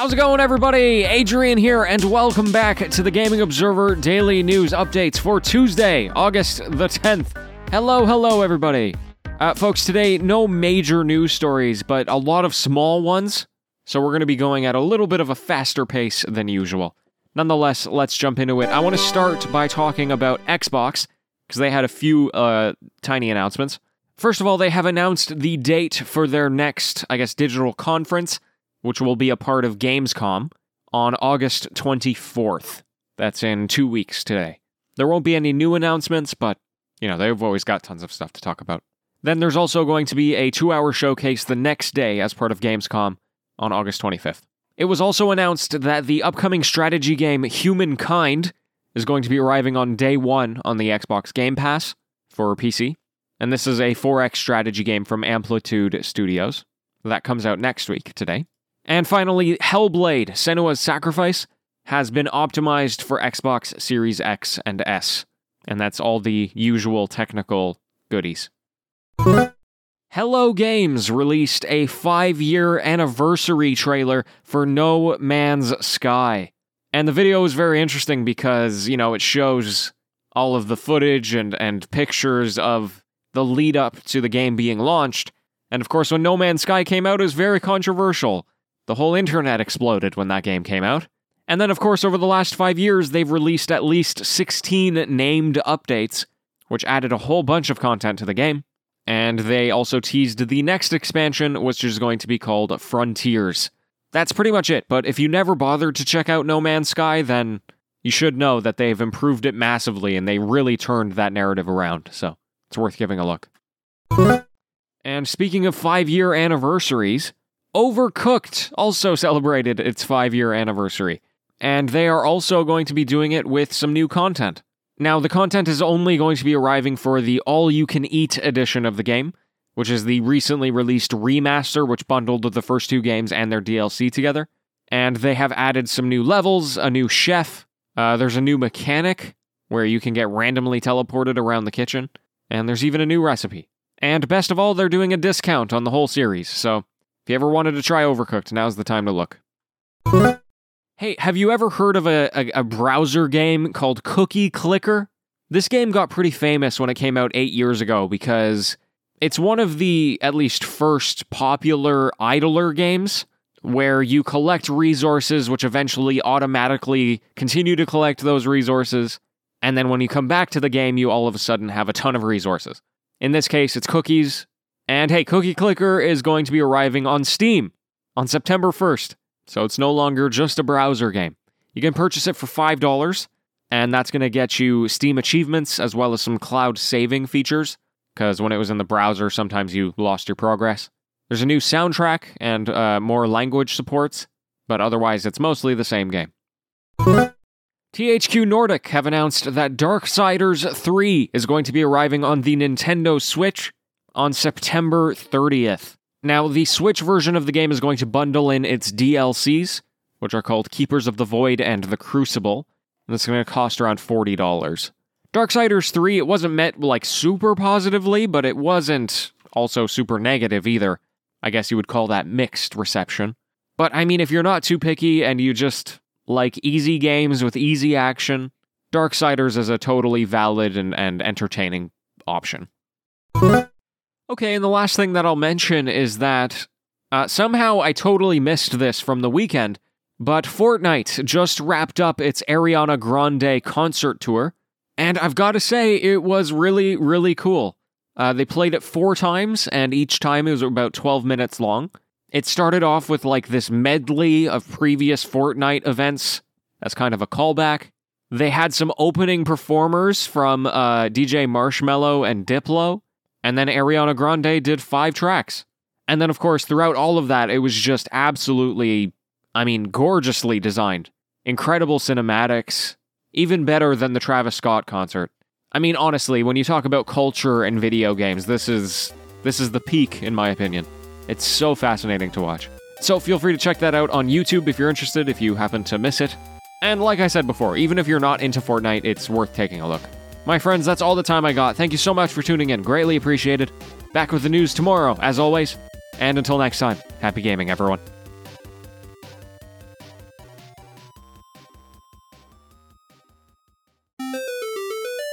How's it going, everybody? Adrian here, and welcome back to the Gaming Observer Daily News Updates for Tuesday, August the 10th. Hello, hello, everybody. Uh, folks, today, no major news stories, but a lot of small ones, so we're going to be going at a little bit of a faster pace than usual. Nonetheless, let's jump into it. I want to start by talking about Xbox, because they had a few uh, tiny announcements. First of all, they have announced the date for their next, I guess, digital conference which will be a part of Gamescom on August 24th. That's in two weeks today. There won't be any new announcements, but, you know, they've always got tons of stuff to talk about. Then there's also going to be a two hour showcase the next day as part of Gamescom on August 25th. It was also announced that the upcoming strategy game Humankind is going to be arriving on day one on the Xbox Game Pass for PC. And this is a 4X strategy game from Amplitude Studios. That comes out next week today. And finally, Hellblade Senua's Sacrifice has been optimized for Xbox Series X and S. And that's all the usual technical goodies. Hello Games released a five year anniversary trailer for No Man's Sky. And the video is very interesting because, you know, it shows all of the footage and, and pictures of the lead up to the game being launched. And of course, when No Man's Sky came out, it was very controversial. The whole internet exploded when that game came out. And then, of course, over the last five years, they've released at least 16 named updates, which added a whole bunch of content to the game. And they also teased the next expansion, which is going to be called Frontiers. That's pretty much it, but if you never bothered to check out No Man's Sky, then you should know that they've improved it massively and they really turned that narrative around, so it's worth giving a look. And speaking of five year anniversaries, Overcooked also celebrated its five year anniversary, and they are also going to be doing it with some new content. Now, the content is only going to be arriving for the all you can eat edition of the game, which is the recently released remaster, which bundled the first two games and their DLC together. And they have added some new levels, a new chef, uh, there's a new mechanic where you can get randomly teleported around the kitchen, and there's even a new recipe. And best of all, they're doing a discount on the whole series, so you ever wanted to try Overcooked, now's the time to look. Hey, have you ever heard of a, a, a, browser game called Cookie Clicker? This game got pretty famous when it came out eight years ago because it's one of the, at least, first popular idler games where you collect resources which eventually automatically continue to collect those resources. And then when you come back to the game, you all of a sudden have a ton of resources. In this case, it's cookies, and hey, Cookie Clicker is going to be arriving on Steam on September 1st. So it's no longer just a browser game. You can purchase it for $5, and that's going to get you Steam achievements as well as some cloud saving features. Because when it was in the browser, sometimes you lost your progress. There's a new soundtrack and uh, more language supports, but otherwise, it's mostly the same game. THQ Nordic have announced that Darksiders 3 is going to be arriving on the Nintendo Switch on September 30th. Now, the Switch version of the game is going to bundle in its DLCs, which are called Keepers of the Void and The Crucible, and it's going to cost around $40. Darksiders 3, it wasn't met like super positively, but it wasn't also super negative either. I guess you would call that mixed reception. But I mean, if you're not too picky and you just like easy games with easy action, Darksiders is a totally valid and, and entertaining option. Okay, and the last thing that I'll mention is that uh, somehow I totally missed this from the weekend, but Fortnite just wrapped up its Ariana Grande concert tour, and I've got to say, it was really, really cool. Uh, they played it four times, and each time it was about 12 minutes long. It started off with like this medley of previous Fortnite events as kind of a callback. They had some opening performers from uh, DJ Marshmello and Diplo. And then Ariana Grande did five tracks. And then, of course, throughout all of that, it was just absolutely, I mean, gorgeously designed. Incredible cinematics, even better than the Travis Scott concert. I mean, honestly, when you talk about culture and video games, this is this is the peak, in my opinion. It's so fascinating to watch. So feel free to check that out on YouTube if you're interested, if you happen to miss it. And like I said before, even if you're not into Fortnite, it's worth taking a look. My friends, that's all the time I got. Thank you so much for tuning in. Greatly appreciated. Back with the news tomorrow, as always. And until next time, happy gaming, everyone.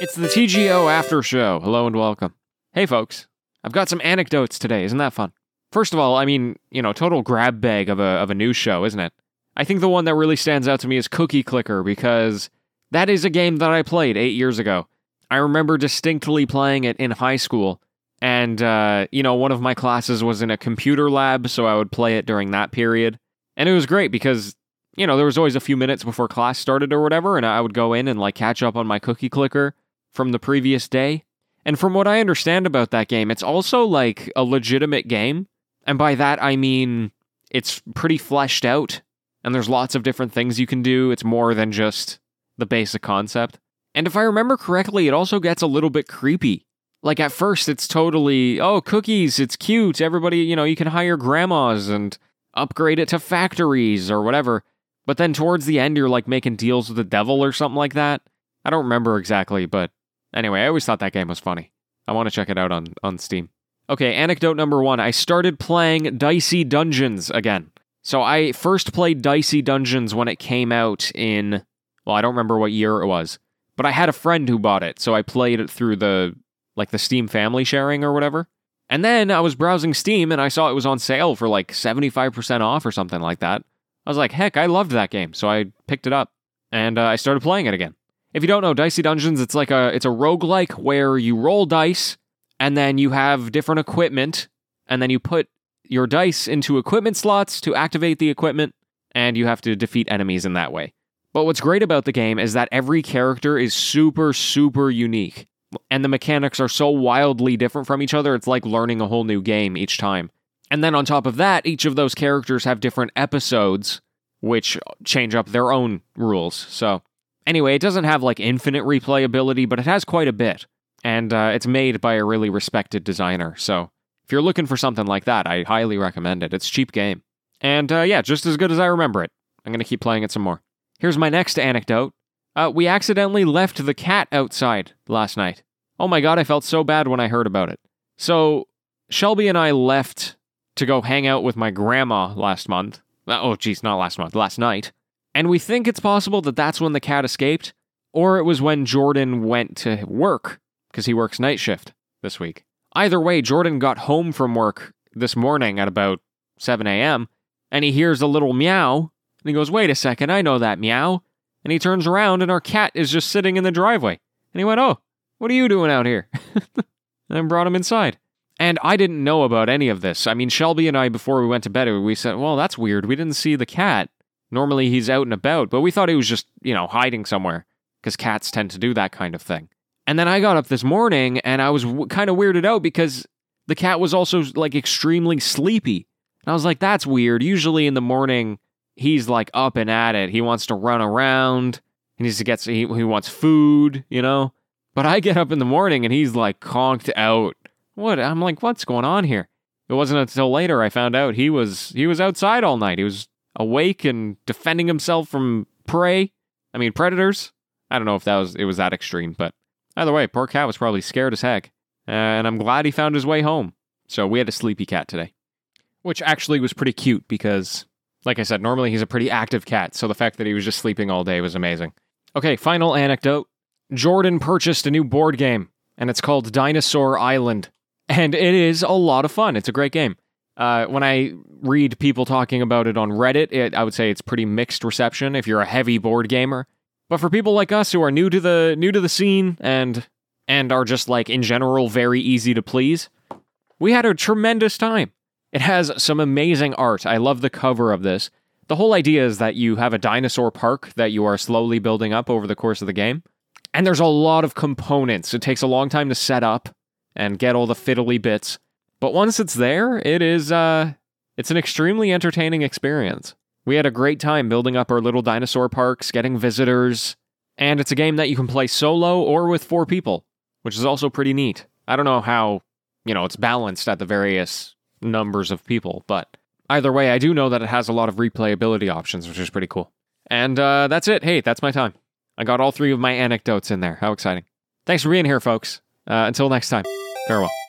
It's the TGO After Show. Hello and welcome. Hey, folks. I've got some anecdotes today. Isn't that fun? First of all, I mean, you know, total grab bag of a, of a new show, isn't it? I think the one that really stands out to me is Cookie Clicker because that is a game that I played eight years ago. I remember distinctly playing it in high school. And, uh, you know, one of my classes was in a computer lab, so I would play it during that period. And it was great because, you know, there was always a few minutes before class started or whatever, and I would go in and, like, catch up on my cookie clicker from the previous day. And from what I understand about that game, it's also, like, a legitimate game. And by that, I mean it's pretty fleshed out, and there's lots of different things you can do. It's more than just the basic concept. And if I remember correctly, it also gets a little bit creepy. Like at first, it's totally, oh, cookies, it's cute. Everybody, you know, you can hire grandmas and upgrade it to factories or whatever. But then towards the end, you're like making deals with the devil or something like that. I don't remember exactly, but anyway, I always thought that game was funny. I want to check it out on, on Steam. Okay, anecdote number one I started playing Dicey Dungeons again. So I first played Dicey Dungeons when it came out in, well, I don't remember what year it was, but I had a friend who bought it, so I played it through the like the Steam family sharing or whatever. And then I was browsing Steam and I saw it was on sale for like 75% off or something like that. I was like, heck, I loved that game, so I picked it up and uh, I started playing it again. If you don't know, Dicey Dungeons, it's like a it's a roguelike where you roll dice and then you have different equipment and then you put your dice into equipment slots to activate the equipment and you have to defeat enemies in that way. But what's great about the game is that every character is super super unique and the mechanics are so wildly different from each other, it's like learning a whole new game each time. And then on top of that, each of those characters have different episodes, which change up their own rules. So, anyway, it doesn't have like infinite replayability, but it has quite a bit. And uh, it's made by a really respected designer. So, if you're looking for something like that, I highly recommend it. It's cheap game. And uh, yeah, just as good as I remember it. I'm going to keep playing it some more. Here's my next anecdote. Uh, we accidentally left the cat outside last night. Oh my god, I felt so bad when I heard about it. So, Shelby and I left to go hang out with my grandma last month. Uh, oh, geez, not last month, last night. And we think it's possible that that's when the cat escaped, or it was when Jordan went to work, because he works night shift this week. Either way, Jordan got home from work this morning at about 7 a.m., and he hears a little meow, and he goes, Wait a second, I know that meow. And he turns around and our cat is just sitting in the driveway. And he went, Oh, what are you doing out here? and brought him inside. And I didn't know about any of this. I mean, Shelby and I, before we went to bed, we said, Well, that's weird. We didn't see the cat. Normally he's out and about, but we thought he was just, you know, hiding somewhere because cats tend to do that kind of thing. And then I got up this morning and I was w- kind of weirded out because the cat was also like extremely sleepy. And I was like, that's weird. Usually in the morning, he's like up and at it. He wants to run around. He needs to get he, he wants food, you know. But I get up in the morning and he's like conked out. What? I'm like, what's going on here? It wasn't until later I found out he was he was outside all night. He was awake and defending himself from prey. I mean predators. I don't know if that was it was that extreme, but either way, poor cat was probably scared as heck. Uh, and I'm glad he found his way home. So we had a sleepy cat today. Which actually was pretty cute because like I said, normally he's a pretty active cat, so the fact that he was just sleeping all day was amazing. Okay, final anecdote. Jordan purchased a new board game, and it's called Dinosaur Island. And it is a lot of fun. It's a great game. Uh, when I read people talking about it on Reddit, it, I would say it's pretty mixed reception if you're a heavy board gamer. But for people like us who are new to the new to the scene and and are just like in general very easy to please, we had a tremendous time. It has some amazing art. I love the cover of this. The whole idea is that you have a dinosaur park that you are slowly building up over the course of the game. And there's a lot of components. It takes a long time to set up and get all the fiddly bits. But once it's there, it is uh it's an extremely entertaining experience. We had a great time building up our little dinosaur parks, getting visitors, and it's a game that you can play solo or with four people, which is also pretty neat. I don't know how, you know, it's balanced at the various numbers of people. But either way, I do know that it has a lot of replayability options, which is pretty cool. And uh, that's it. Hey, that's my time. I got all three of my anecdotes in there. How exciting. Thanks for being here, folks. Uh, until next time, farewell.